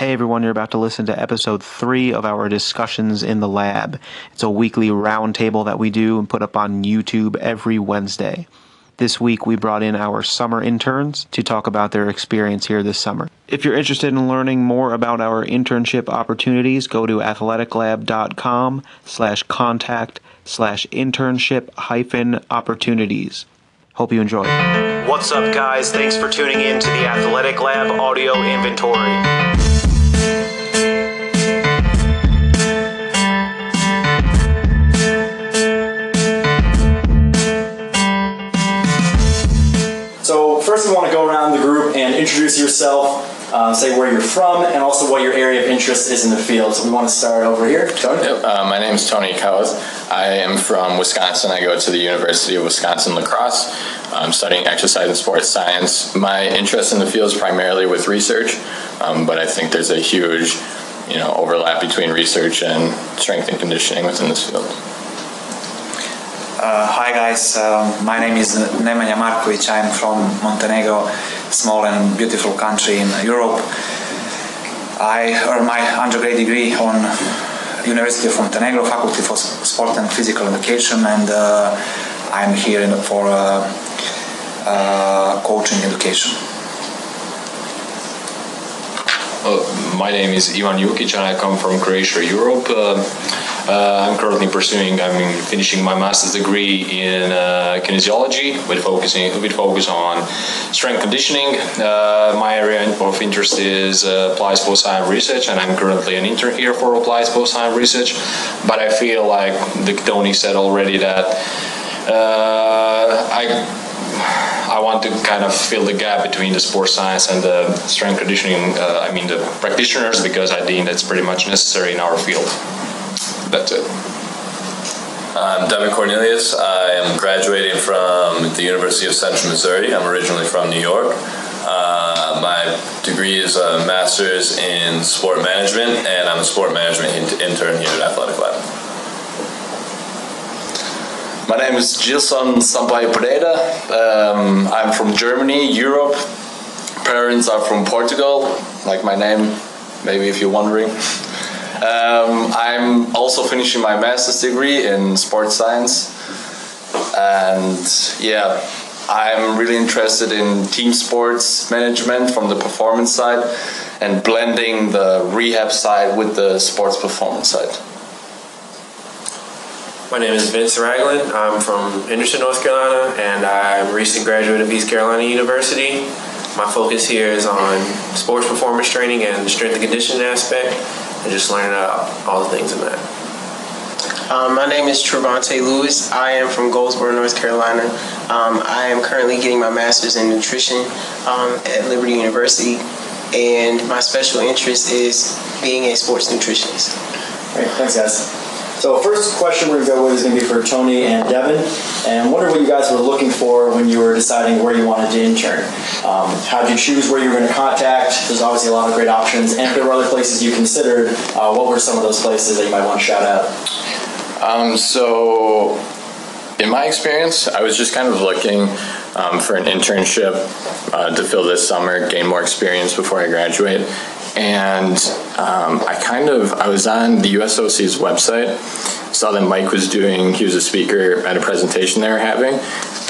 Hey everyone, you're about to listen to episode three of our discussions in the lab. It's a weekly roundtable that we do and put up on YouTube every Wednesday. This week we brought in our summer interns to talk about their experience here this summer. If you're interested in learning more about our internship opportunities, go to athleticlab.com slash contact slash internship hyphen opportunities. Hope you enjoy. What's up, guys? Thanks for tuning in to the Athletic Lab audio inventory. So first we want to go around the group and introduce yourself, uh, say where you're from, and also what your area of interest is in the field. So we want to start over here. Tony? Yep, uh, my name is Tony Kowth. I am from Wisconsin. I go to the University of Wisconsin La Crosse. I'm studying exercise and sports science. My interest in the field is primarily with research, um, but I think there's a huge you know, overlap between research and strength and conditioning within this field. Uh, hi guys, uh, my name is Nemanja Markovic. I'm from Montenegro, small and beautiful country in Europe. I earned my undergrad degree on University of Montenegro, Faculty for Sport and Physical Education, and uh, I'm here in, for uh, uh, coaching education. Uh, my name is Ivan Jukic and I come from Croatia, Europe. Uh, uh, I'm currently pursuing, I'm finishing my master's degree in uh, kinesiology with focusing with focus on strength conditioning. Uh, my area of interest is uh, applied sports science research, and I'm currently an intern here for applied sports science research. But I feel like the Tony said already that I I want to kind of fill the gap between the sports science and the strength conditioning. Uh, I mean, the practitioners, because I think that's pretty much necessary in our field. That's it. I'm Devin Cornelius. I am graduating from the University of Central Missouri. I'm originally from New York. Uh, my degree is a master's in sport management, and I'm a sport management intern here at Athletic Lab. My name is Gilson Sampaio Pereira. Um, I'm from Germany, Europe. Parents are from Portugal, like my name, maybe if you're wondering. Um, I'm also finishing my master's degree in sports science. And yeah, I'm really interested in team sports management from the performance side and blending the rehab side with the sports performance side. My name is Vince Ragland. I'm from Henderson, North Carolina, and I'm a recent graduate of East Carolina University. My focus here is on sports performance training and the strength and conditioning aspect, and just learning all the things in that. Um, my name is Trevante Lewis. I am from Goldsboro, North Carolina. Um, I am currently getting my master's in nutrition um, at Liberty University, and my special interest is being a sports nutritionist. Great, thanks, guys. So first question we're going to go with is going to be for Tony and Devin. And wonder what you guys were looking for when you were deciding where you wanted to intern. Um, how did you choose where you were going to contact? There's obviously a lot of great options. And if there were other places you considered, uh, what were some of those places that you might want to shout out? Um, so in my experience, I was just kind of looking um, for an internship uh, to fill this summer, gain more experience before I graduate and um, I kind of I was on the USOC's website, saw that Mike was doing. He was a speaker at a presentation they were having.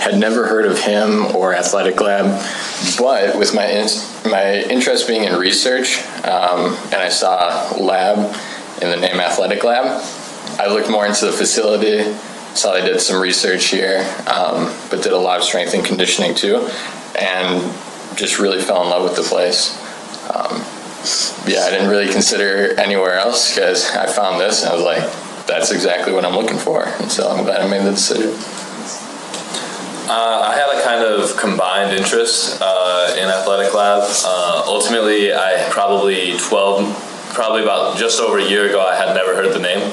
Had never heard of him or Athletic Lab, but with my in, my interest being in research, um, and I saw lab in the name Athletic Lab, I looked more into the facility. Saw they did some research here, um, but did a lot of strength and conditioning too, and just really fell in love with the place. Um, yeah, I didn't really consider anywhere else because I found this and I was like, that's exactly what I'm looking for. And so I'm glad I made the decision. Uh, I had a kind of combined interest uh, in athletic lab. Uh, ultimately, I probably 12, probably about just over a year ago, I had never heard the name.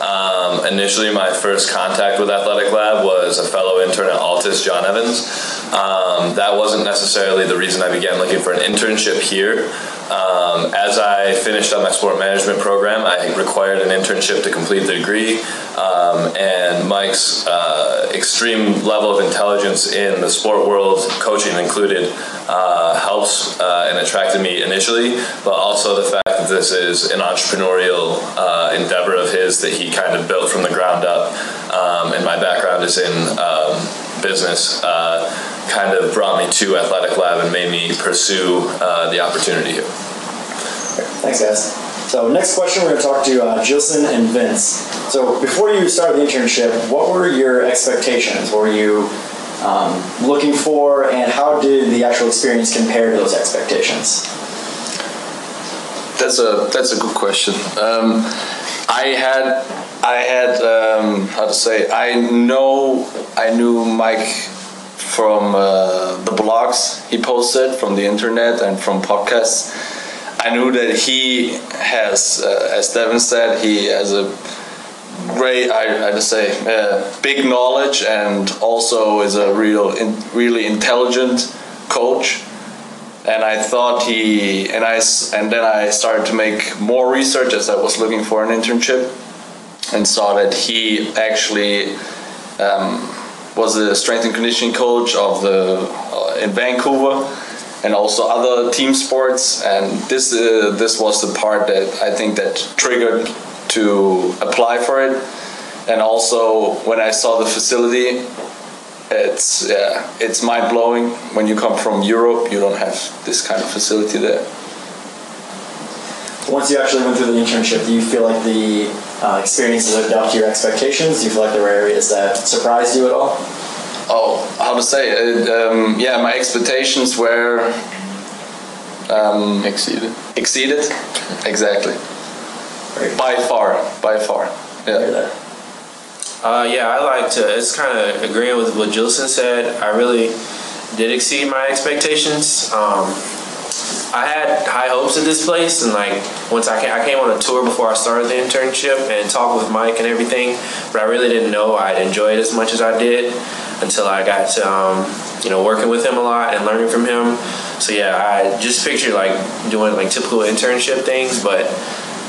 Um, initially, my first contact with Athletic Lab was a fellow intern at Altis, John Evans. Um, that wasn't necessarily the reason I began looking for an internship here. Um, as I finished up my sport management program, I required an internship to complete the degree. Um, and Mike's uh, extreme level of intelligence in the sport world, coaching included, uh, helps uh, and attracted me initially, but also the fact that this is an entrepreneurial uh, endeavor of his that he kind of built from the ground up. Um, and my background is in um, business uh, kind of brought me to Athletic Lab and made me pursue uh, the opportunity here. Thanks, guys. So next question, we're going to talk to uh, Gilson and Vince. So before you started the internship, what were your expectations? What were you um, looking for, and how did the actual experience compare to those expectations? That's a that's a good question. Um, I had I had um, how to say I know I knew Mike from uh, the blogs he posted from the internet and from podcasts. I knew that he has, uh, as Devin said, he has a great, I, I just say, uh, big knowledge and also is a real, in, really intelligent coach. And I thought he, and I, and then I started to make more research as I was looking for an internship, and saw that he actually um, was the strength and conditioning coach of the uh, in Vancouver and also other team sports. And this uh, this was the part that I think that triggered to apply for it. And also when I saw the facility it's yeah it's mind blowing when you come from Europe you don't have this kind of facility there. Once you actually went through the internship do you feel like the uh, experiences lived up to your expectations do you feel like there were areas that surprised you at all oh, how to say it? Um, yeah, my expectations were um, exceeded. Exceeded, exactly. By far, by far. Yeah. Uh, yeah, I like to. It's kind of agreeing with what Gilson said. I really did exceed my expectations. Um, I had high hopes of this place, and like once I came, I came on a tour before I started the internship and talked with Mike and everything, but I really didn't know I'd enjoy it as much as I did until I got to um, you know working with him a lot and learning from him. So yeah, I just pictured like doing like typical internship things, but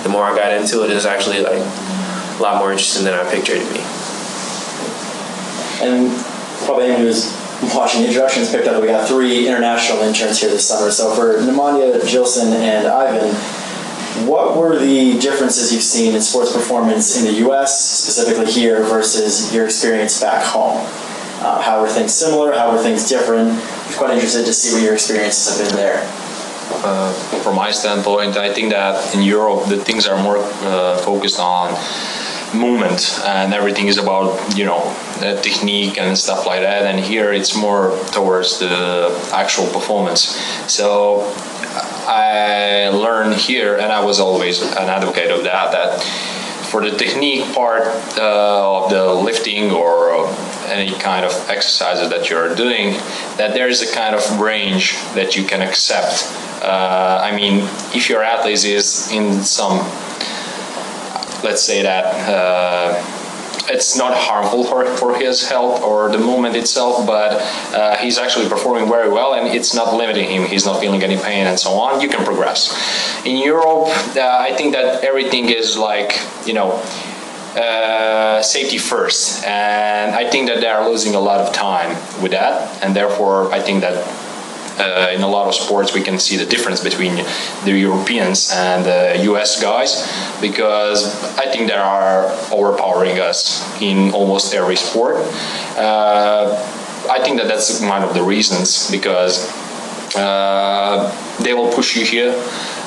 the more I got into it, it was actually like a lot more interesting than I pictured it to be. And probably who's watching the introductions picked up that we got three international interns here this summer. So for Nemanja, Gilson, and Ivan, what were the differences you've seen in sports performance in the U.S., specifically here, versus your experience back home? Uh, how were things similar? How were things different? I'm quite interested to see what your experiences have been there. Uh, from my standpoint, I think that in Europe the things are more uh, focused on movement and everything is about you know technique and stuff like that. And here it's more towards the actual performance. So i learned here and i was always an advocate of that that for the technique part uh, of the lifting or any kind of exercises that you're doing that there is a kind of range that you can accept. Uh, i mean if your athlete is in some let's say that uh, it's not harmful for, for his health or the movement itself, but uh, he's actually performing very well and it's not limiting him. He's not feeling any pain and so on. You can progress. In Europe, uh, I think that everything is like, you know, uh, safety first. And I think that they are losing a lot of time with that. And therefore, I think that uh, in a lot of sports we can see the difference between the Europeans and the US guys because I think they are overpowering us in almost every sport. Uh, I think that that's one of the reasons because uh, they will push you here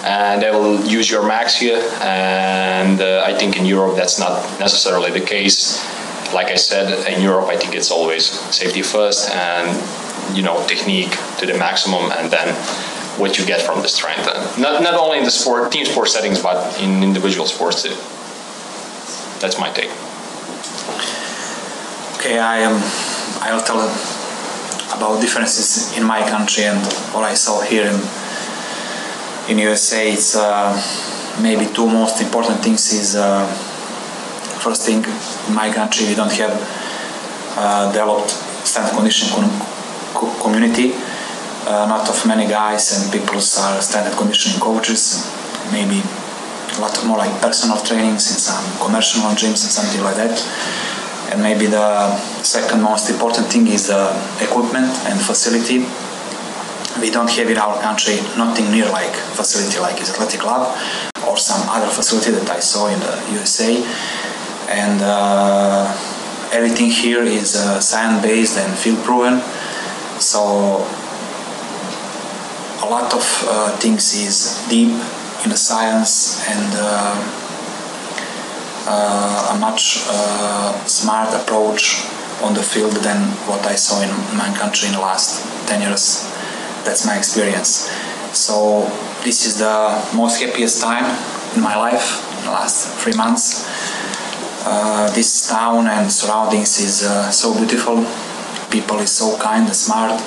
and they will use your max here and uh, I think in Europe that's not necessarily the case like I said in Europe I think it's always safety first and you know technique to the maximum and then what you get from the strength. Not, not only in the sport team sport settings but in individual sports too. That's my take. Okay i am i'll tell about differences in my country and what i saw here in in usa it's uh, maybe two most important things is uh, first thing in my country we don't have uh, developed strength conditioning community uh, not of many guys and people are standard conditioning coaches, maybe a lot more like personal trainings in some commercial gyms and something like that. And maybe the second most important thing is the equipment and facility. We don't have in our country nothing near like facility like is athletic club or some other facility that I saw in the USA. And uh, everything here is uh, science based and field proven. So a lot of uh, things is deep in the science and uh, uh, a much uh, smart approach on the field than what I saw in my country in the last 10 years. That's my experience. So this is the most happiest time in my life in the last three months. Uh, this town and surroundings is uh, so beautiful. People is so kind and smart.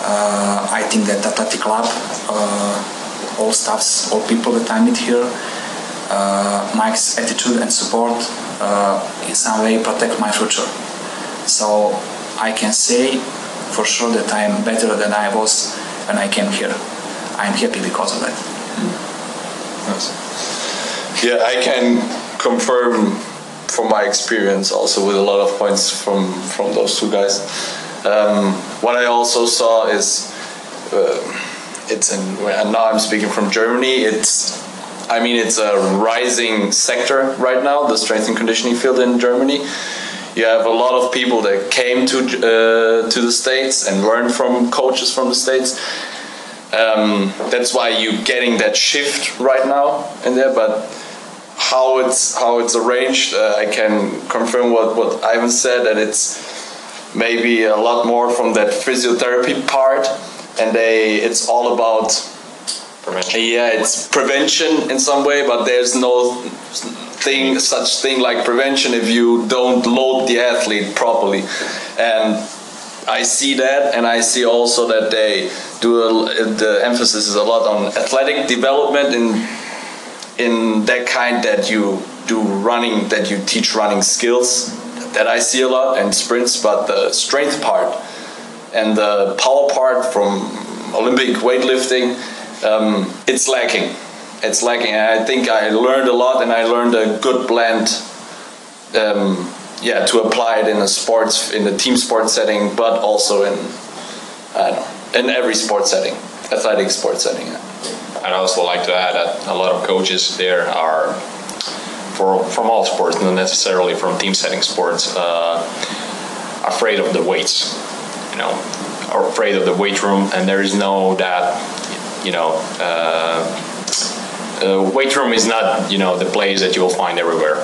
Uh, I think that athletic club, uh, all staffs, all people that I meet here, uh, Mike's attitude and support uh, in some way protect my future. So I can say for sure that I am better than I was when I came here. I'm happy because of that. Yeah, I can confirm from my experience also with a lot of points from from those two guys. Um, what I also saw is uh, it's in and now I'm speaking from Germany. It's I mean it's a rising sector right now, the strength and conditioning field in Germany. You have a lot of people that came to uh, to the states and learned from coaches from the states. Um, that's why you're getting that shift right now in there, but how it's how it's arranged, uh, I can confirm what, what Ivan said that it's maybe a lot more from that physiotherapy part, and they it's all about prevention. Yeah, it's prevention in some way, but there's no thing such thing like prevention if you don't load the athlete properly, and I see that, and I see also that they do a, the emphasis is a lot on athletic development in in that kind that you do running that you teach running skills that I see a lot and sprints, but the strength part and the power part from Olympic weightlifting, um, it's lacking. It's lacking. And I think I learned a lot, and I learned a good blend. Um, yeah, to apply it in a sports, in a team sport setting, but also in, I don't know, in every sport setting, athletic sport setting. Yeah. I'd also like to add that a lot of coaches there are for, from all sports, not necessarily from team setting sports, uh, afraid of the weights, you know, or afraid of the weight room, and there is no that, you know, uh, uh, weight room is not, you know, the place that you will find everywhere.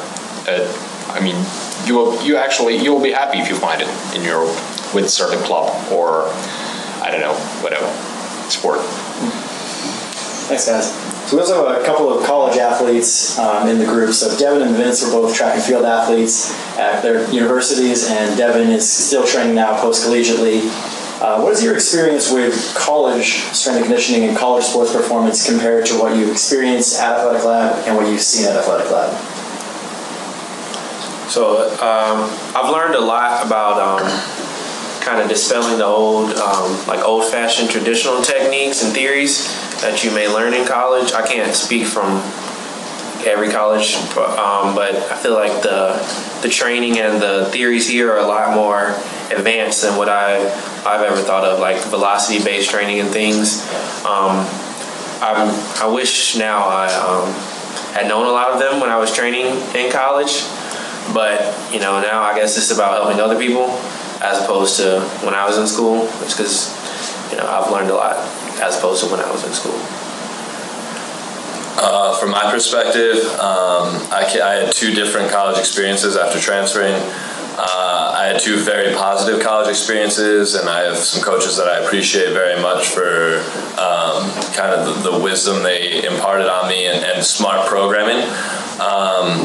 Uh, I mean, you will, you actually, you will be happy if you find it in your, with certain club or, I don't know, whatever, sport. Thanks, guys. So we also have a couple of college athletes um, in the group. So Devin and Vince are both track and field athletes at their universities, and Devin is still training now post collegiately. Uh, what is your experience with college strength and conditioning and college sports performance compared to what you experienced at Athletic Lab and what you've seen at Athletic Lab? So um, I've learned a lot about um, kind of dispelling the old, um, like old-fashioned traditional techniques and theories that you may learn in college. I can't speak from every college, um, but I feel like the the training and the theories here are a lot more advanced than what I I've ever thought of, like velocity-based training and things. Um, I'm, I wish now I um, had known a lot of them when I was training in college, but you know now I guess it's about helping other people as opposed to when I was in school. It's because you know I've learned a lot as opposed to when I was in school. Uh, from my perspective, um, I, I, had two different college experiences after transferring. Uh, I had two very positive college experiences, and I have some coaches that I appreciate very much for um, kind of the, the, wisdom they imparted on me and, and smart programming. Um,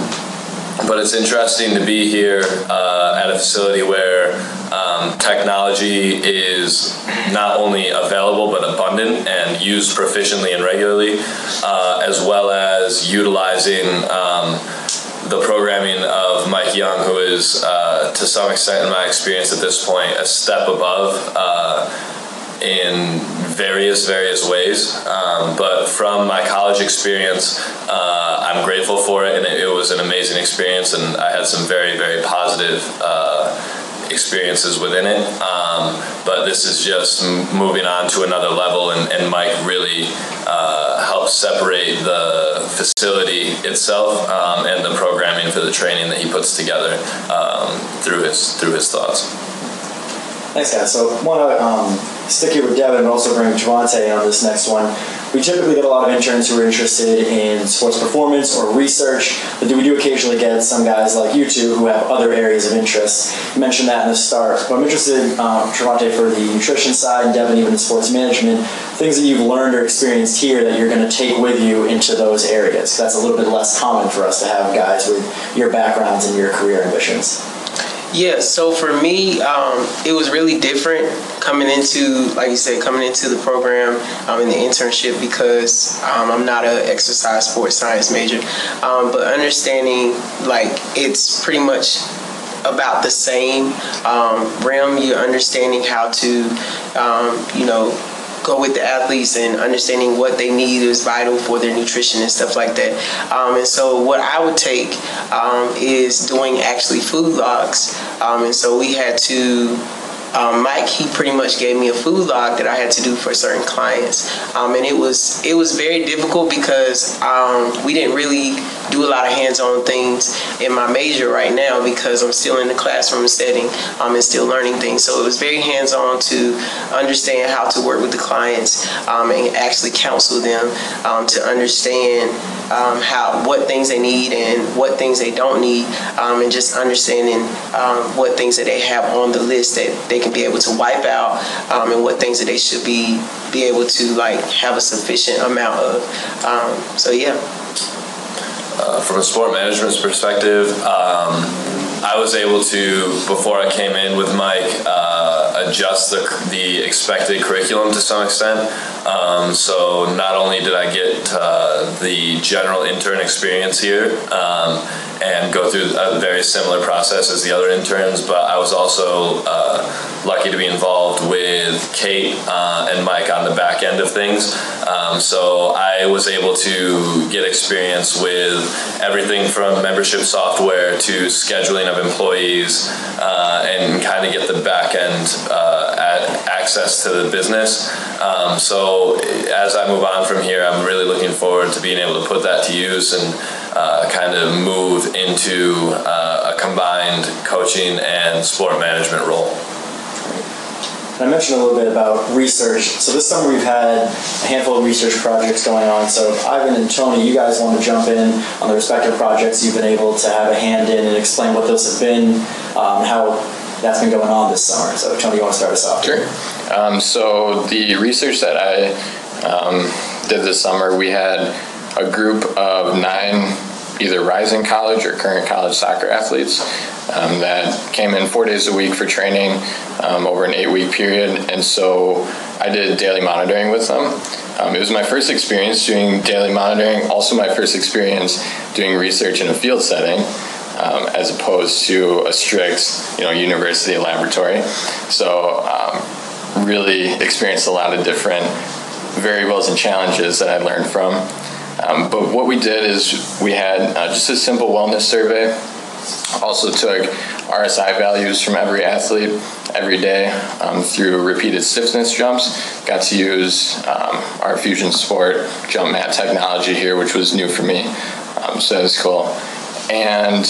but it's interesting to be here uh, at a facility where um, technology is not only available but abundant and used proficiently and regularly, uh, as well as utilizing um, the programming of Mike Young, who is, uh, to some extent, in my experience at this point, a step above uh, in various various ways. Um, but from my college experience, uh, I'm grateful for it, and it, it, was an amazing experience, and I had some very very positive. Uh, experiences within it. Um, but this is just moving on to another level, and, and Mike really uh, helps separate the facility itself um, and the programming for the training that he puts together um, through his through his thoughts. Thanks, guys. So want to stick here with Devin, but also bring Trevante on this next one. We typically get a lot of interns who are interested in sports performance or research, but we do occasionally get some guys like you two who have other areas of interest. You mentioned that in the start, but I'm interested, um, Trevante, for the nutrition side, and Devin, even the sports management, things that you've learned or experienced here that you're going to take with you into those areas. That's a little bit less common for us to have guys with your backgrounds and your career ambitions. Yeah, so for me, um, it was really different coming into, like you said, coming into the program um, in the internship because um, I'm not an exercise sports science major. Um, but understanding, like, it's pretty much about the same um, realm. You're understanding how to, um, you know, go with the athletes and understanding what they need is vital for their nutrition and stuff like that. Um, and so what I would take um, is doing actually food logs. Um, and so we had to um, Mike, he pretty much gave me a food log that I had to do for certain clients, um, and it was it was very difficult because um, we didn't really do a lot of hands-on things in my major right now because I'm still in the classroom setting um, and still learning things. So it was very hands-on to understand how to work with the clients um, and actually counsel them um, to understand um, how what things they need and what things they don't need, um, and just understanding um, what things that they have on the list that they can be able to wipe out, um, and what things that they should be be able to like have a sufficient amount of. Um, so yeah. Uh, from a sport management perspective, I was able to before I came in with Mike. Uh, adjust the, the expected curriculum to some extent. Um, so not only did I get uh, the general intern experience here um, and go through a very similar process as the other interns, but I was also uh, lucky to be involved with Kate uh, and Mike on the back end of things. Um, so I was able to get experience with everything from membership software to scheduling of employees uh, and kind of get the back end uh, access to the business. Um, so as I move on from here, I'm really looking forward to being able to put that to use and uh, kind of move into uh, a combined coaching and sport management role. I mentioned a little bit about research. So this summer we've had a handful of research projects going on. So Ivan and Tony, you guys want to jump in on the respective projects you've been able to have a hand in and explain what those have been, um, how that's been going on this summer. So Tony, you want to start us off? Sure. Um, so the research that I um, did this summer, we had a group of nine either rising college or current college soccer athletes um, that came in four days a week for training um, over an eight week period. And so I did daily monitoring with them. Um, it was my first experience doing daily monitoring, also my first experience doing research in a field setting. Um, as opposed to a strict, you know, university laboratory. So, um, really experienced a lot of different variables and challenges that I learned from. Um, but what we did is we had uh, just a simple wellness survey also took RSI values from every athlete every day um, through repeated stiffness jumps. Got to use um, our Fusion Sport jump mat technology here, which was new for me. Um, so that was cool. And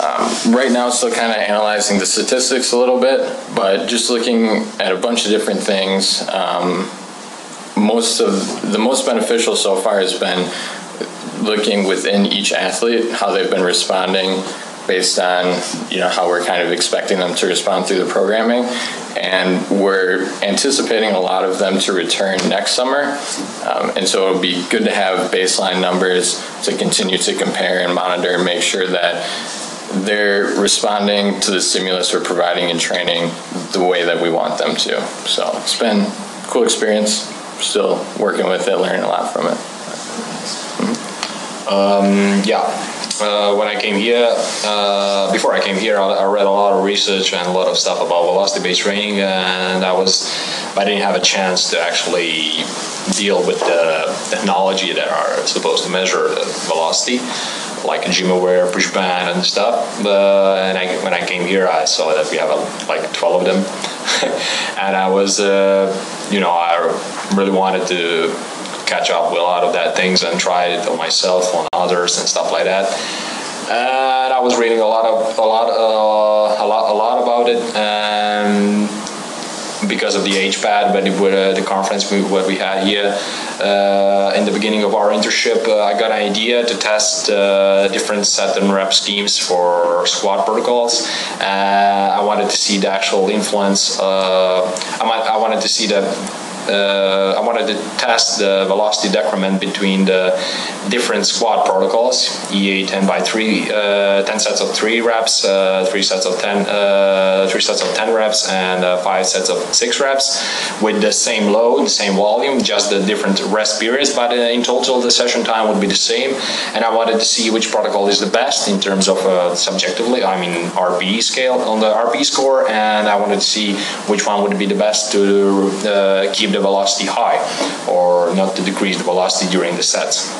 um, right now, still kind of analyzing the statistics a little bit, but just looking at a bunch of different things. Um, most of the most beneficial so far has been looking within each athlete how they've been responding based on you know how we're kind of expecting them to respond through the programming. And we're anticipating a lot of them to return next summer. Um, and so it'll be good to have baseline numbers to continue to compare and monitor and make sure that they're responding to the stimulus we're providing in training the way that we want them to. So it's been a cool experience still working with it learning a lot from it. Um, yeah. Uh, when I came here, uh, before I came here, I, I, read a lot of research and a lot of stuff about velocity-based training, and I was, I didn't have a chance to actually deal with the technology that are supposed to measure the velocity, like GymAware, push band, and stuff. Uh, and I, when I came here, I saw that we have a, like 12 of them, and I was, uh, you know, I really wanted to catch up with a lot of that things and try it on myself, on others, and stuff like that. And I was reading a lot of a lot uh, a lot a lot about it, and because of the HPAD, but uh, the conference we, what we had here uh, in the beginning of our internship, uh, I got an idea to test uh, different set and rep schemes for squat protocols. I wanted to see the actual influence. Uh, I, might, I wanted to see the uh, I wanted to test the velocity decrement between the different squat protocols, EA 10 by 3, uh, 10 sets of 3 reps, uh, 3 sets of 10, uh, 3 sets of 10 reps, and uh, 5 sets of 6 reps with the same load, the same volume, just the different rest periods, but uh, in total the session time would be the same. And I wanted to see which protocol is the best in terms of subjectively, I mean RPE scale on the RPE score, and I wanted to see which one would be the best to keep the velocity high or not to decrease the velocity during the sets.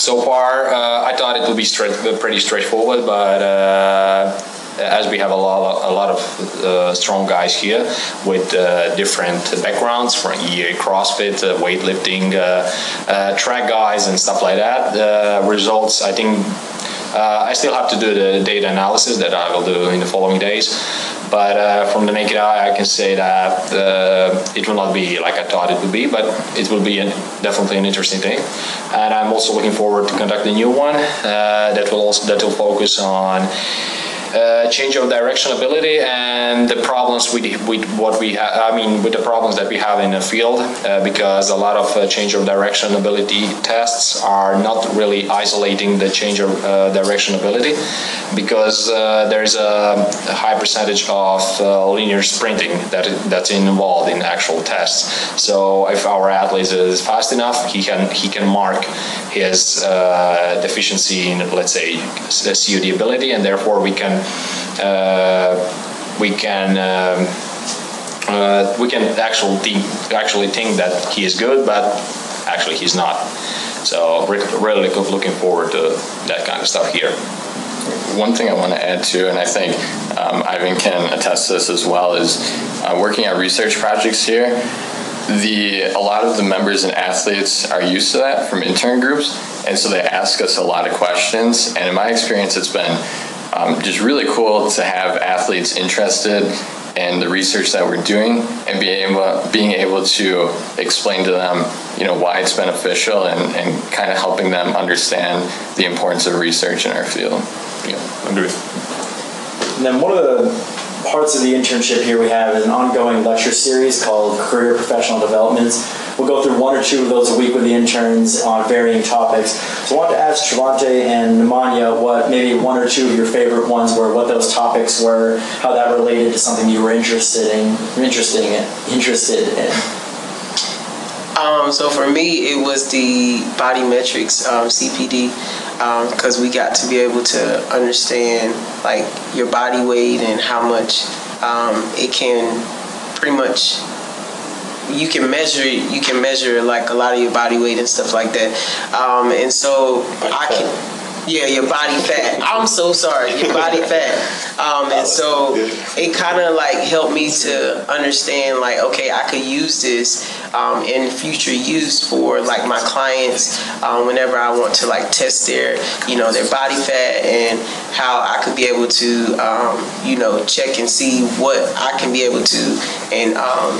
So far, uh, I thought it would be straight, pretty straightforward, but uh, as we have a lot, a lot of uh, strong guys here with uh, different backgrounds from EA, CrossFit, uh, weightlifting, uh, track guys, and stuff like that, the results, I think, I still have to do the data analysis that I will do in the following days. But uh, from the naked eye, I can say that uh, it will not be like I thought it would be, but it will be an, definitely an interesting thing. And I'm also looking forward to conduct a new one uh, that will also that will focus on uh, change of direction ability and the problems with, with what we I mean, with the problems that we have in the field, uh, because a lot of uh, change of direction ability tests are not really isolating the change of uh, direction ability, because uh, there's a, a, high percentage of linear sprinting that that's involved in actual tests. So if our athlete is fast enough, he can he can mark his deficiency in, let's say, COD ability, and therefore we can we can um, uh, we can actually think, actually think that he is good, but actually he's not. So really looking forward to that kind of stuff here. One thing I want to add to, and I think um, Ivan can attest to this as well, is uh, working on research projects here. The a lot of the members and athletes are used to that from intern groups, and so they ask us a lot of questions. And in my experience, it's been um, just really cool to have athletes interested in the research that we're doing and being able, being able to explain to them, you know, why it's beneficial and, and kind of helping them understand the importance of research in our field. Yeah, agree. And then one of the parts of the internship here we have is an ongoing lecture series called Career Professional Developments We'll go through one or two of those a week with the interns on varying topics. So I wanted to ask Trevante and Nemanja what maybe one or two of your favorite ones were, what those topics were, how that related to something you were interested in, interested in, interested in. Um, so for me, it was the body metrics um, CPD because um, we got to be able to understand like your body weight and how much um, it can pretty much you can measure you can measure like a lot of your body weight and stuff like that. Um, and so I can. Yeah, your body fat. I'm so sorry, your body fat. Um, and so it kind of like helped me to understand, like, okay, I could use this um, in future use for like my clients um, whenever I want to like test their, you know, their body fat and how I could be able to, um, you know, check and see what I can be able to and um,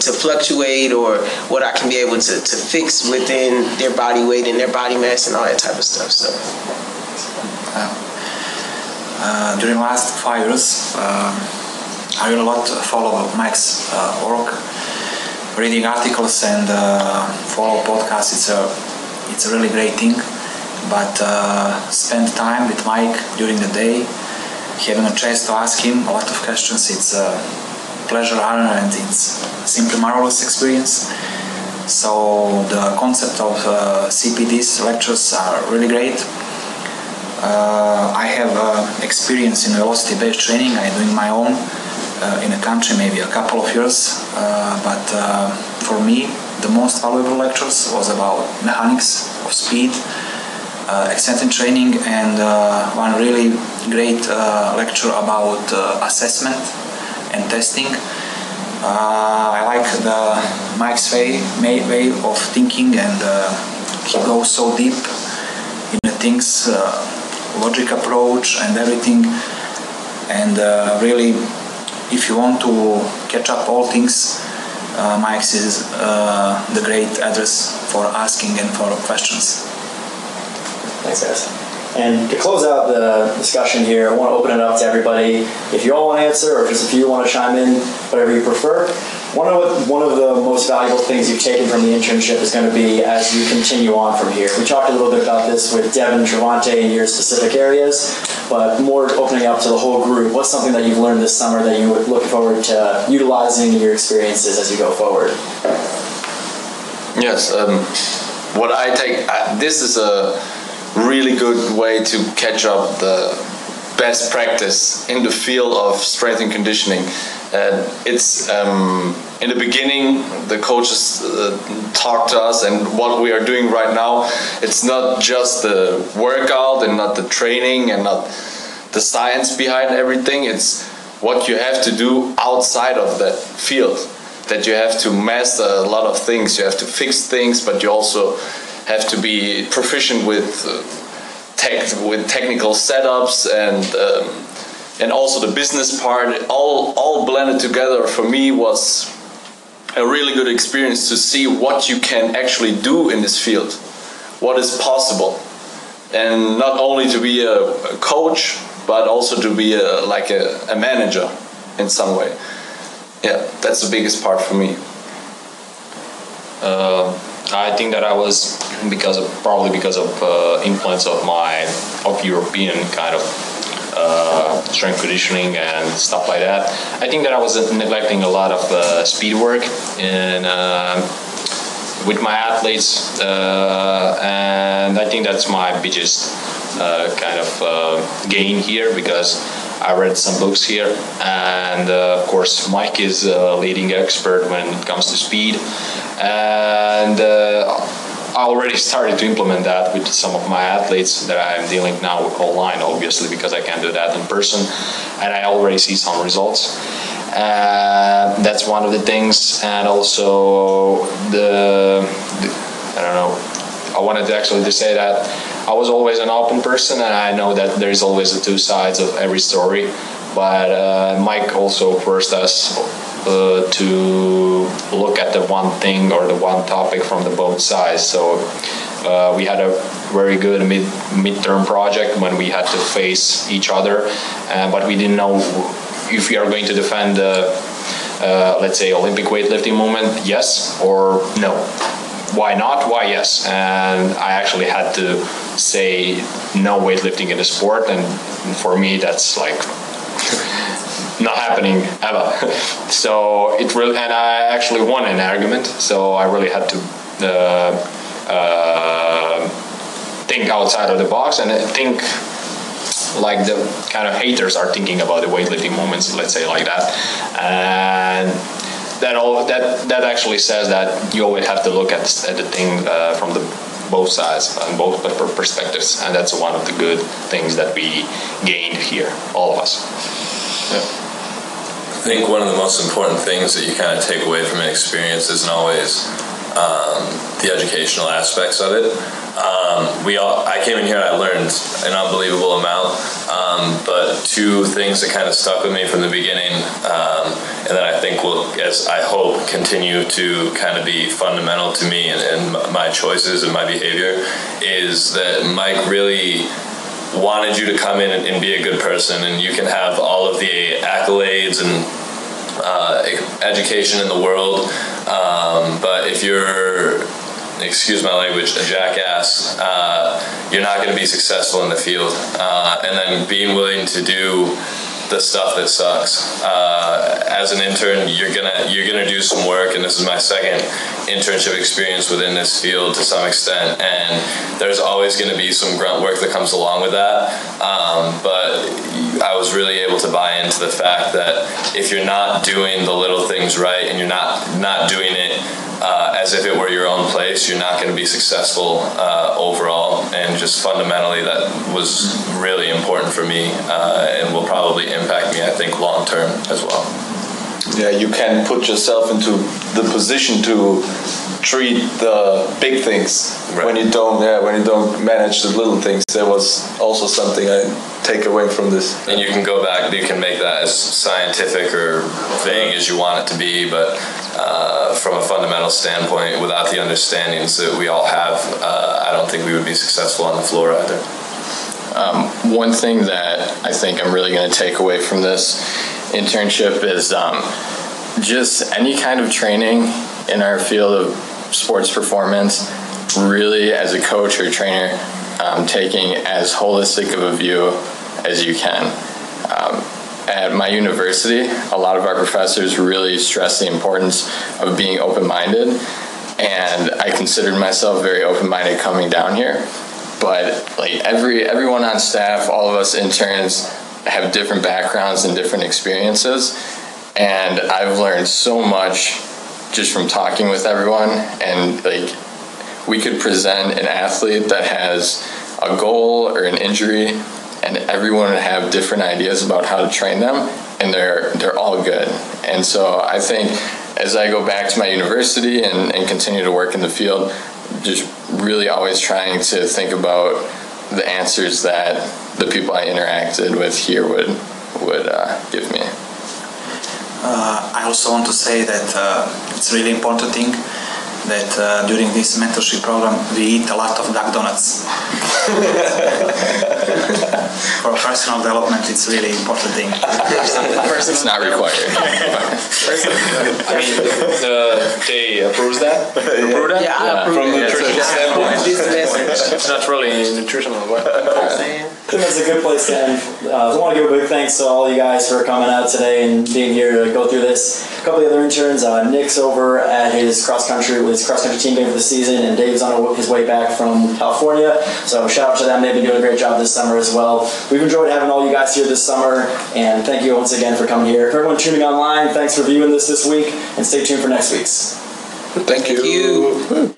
to fluctuate or what I can be able to, to fix within their body weight and their body mass and all that type of stuff. So. Uh, during last five years, uh, I really a lot follow Mike's uh, work, reading articles and uh, follow podcasts. It's a it's a really great thing. But uh, spend time with Mike during the day, having a chance to ask him a lot of questions. It's uh, pleasure, honor, and it's simply marvelous experience. So the concept of uh, CPD's lectures are really great. Uh, I have uh, experience in velocity-based training. I'm doing my own uh, in a country, maybe a couple of years. Uh, but uh, for me, the most valuable lectures was about mechanics of speed, uh, training, and one really great lecture about assessment and testing. I like the Mike's way, way of thinking, and he goes so deep in the things logic approach and everything. And uh, really, if you want to catch up all things, uh, Mike's is uh, the great address for asking and for questions. Thanks, guys. And to close out the discussion here, I want to open it up to everybody. If you all want to answer, or just if you want to chime in, whatever you prefer. One of, one of the most valuable things you've taken from the internship is going to be as you continue on from here. We talked a little bit about this with Devin and Trevante in your specific areas, but more opening up to the whole group. What's something that you've learned this summer that you would look forward to utilizing in your experiences as you go forward? Yes, um, what I take, uh, this is a really good way to catch up the best practice in the field of strength and conditioning. And it's um, in the beginning, the coaches uh, talk to us, and what we are doing right now, it's not just the workout and not the training and not the science behind everything. It's what you have to do outside of that field. That you have to master a lot of things. You have to fix things, but you also have to be proficient with uh, tech with technical setups and um, and also the business part. All all blended together for me was a really good experience to see what you can actually do in this field what is possible. And not only to be a, a coach but also to be a, like a, a manager in some way. Yeah that's the biggest part for me. Uh, I think that I was because of probably because of uh, influence of my of European kind of uh, strength conditioning and stuff like that. I think that I was neglecting a lot of uh, speed work and uh, with my athletes, uh, and I think that's my biggest uh, kind of gain here because. I read some books here, and of course, Mike is a leading expert when it comes to speed and uh, already started to implement that with some of my athletes that I'm dealing now with online, obviously, because I can't do that in person, and I already see some results. Uh, that's one of the things, and also the, the, I don't know. I wanted to actually to say that I was always an open person, and I know that there's always the two sides of every story. But uh, Mike also forced us uh, to look at the one thing or the one topic from the both sides. So uh, we had a very good mid midterm project when we had to face each other, uh, but we didn't know if we are going to defend. Uh, let's say Olympic weightlifting movement, yes or no. Why not? Why yes? And I actually had to say no weightlifting in the sport, and for me, that's like not happening ever. so it really, and I actually won an argument. So I really had to uh, uh, think outside of the box and think like the kind of haters are thinking about the weightlifting moments. Let's say like that, and that all that that actually says that you always have to look at, at the thing uh, from the both sides and both perspectives, and that's one of the good things that we gained here, all of us. Yeah. I think one of the most important things that you kind of take away from an experience isn't always um, the educational aspects of it. Um, we all, I came in here and I learned an unbelievable amount. Um, but two things that kind of stuck with me from the beginning, um, and that I think will, as I hope, continue to kind of be fundamental to me and, and my choices and my behavior, is that Mike really wanted you to come in and, and, be a good person, and you can have all of the accolades and uh, education in the world, um, but if you're excuse my language, a jackass, uh, you're not going to be successful in the field. Uh, and then being willing to do the stuff that sucks. Uh, as an intern, you're gonna you're gonna do some work, and this is my second internship experience within this field to some extent. And there's always to be some grunt work that comes along with that. Um, but I was really able to buy into the fact that if you're not doing the little things right, and you're not not doing it uh, as if it were your own place, you're not going to be successful uh, overall. And just fundamentally, that was really important for me uh, and will probably impact me, I think, long term as well. Yeah, you can put yourself into the position to treat the big things Right. when you don't. Yeah, when you don't manage the little things. That was also something I take away from this. And you can go back, you can make that as scientific or vague as you want it to be, but uh, from a fundamental standpoint, without the understandings that we all have, uh, I don't think we would be successful on the floor either. Um, one thing that I think I'm really going to take away from this internship is um, just any kind of training in our field of sports performance. Really, as a coach or trainer, um, taking as holistic of a view as you can. Um, at my university, a lot of our professors really stress the importance of being open minded, and I considered myself very open minded coming down here but like every everyone on staff all of us interns have different backgrounds and different experiences. And i've learned so much just from talking with everyone. And like we could present an athlete that has a goal or an injury and everyone would have different ideas about how to train them and they're they're all good. And so i think as i go back to my university and, and continue to work in the field just really always trying to think about the answers that the people i interacted with here would would uh, give me Uh, I also want to say that uh, it's really important thing that uh, during this mentorship program we eat a lot of duck donuts. For personal development, it's really important thing. it's not required I mean, uh, they approve that? Approve that? Yeah, Yeah. approve From it. nutrition Yeah, standpoint. This. It's not really nutritional, but I think that's a good place to end. Uh, I want to give a big thanks to all you guys for coming out today and being here to go through this. A couple of the other interns, uh, Nick's over at his cross country with his cross country team game for the season, and Dave's on his way back from California. So shout out to them; they've been doing a great job this summer as well. We've enjoyed having all you guys here this summer, and thank you once again for coming here. For everyone tuning online, thanks for viewing this this week, and stay tuned for next week's. Thank you. You.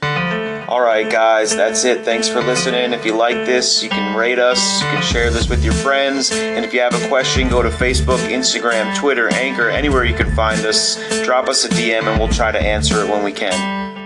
All right, guys, that's it. Thanks for listening. If you like this, you can rate us, you can share this with your friends. And if you have a question, go to Facebook, Instagram, Twitter, Anchor, anywhere you can find us. Drop us a DM and we'll try to answer it when we can.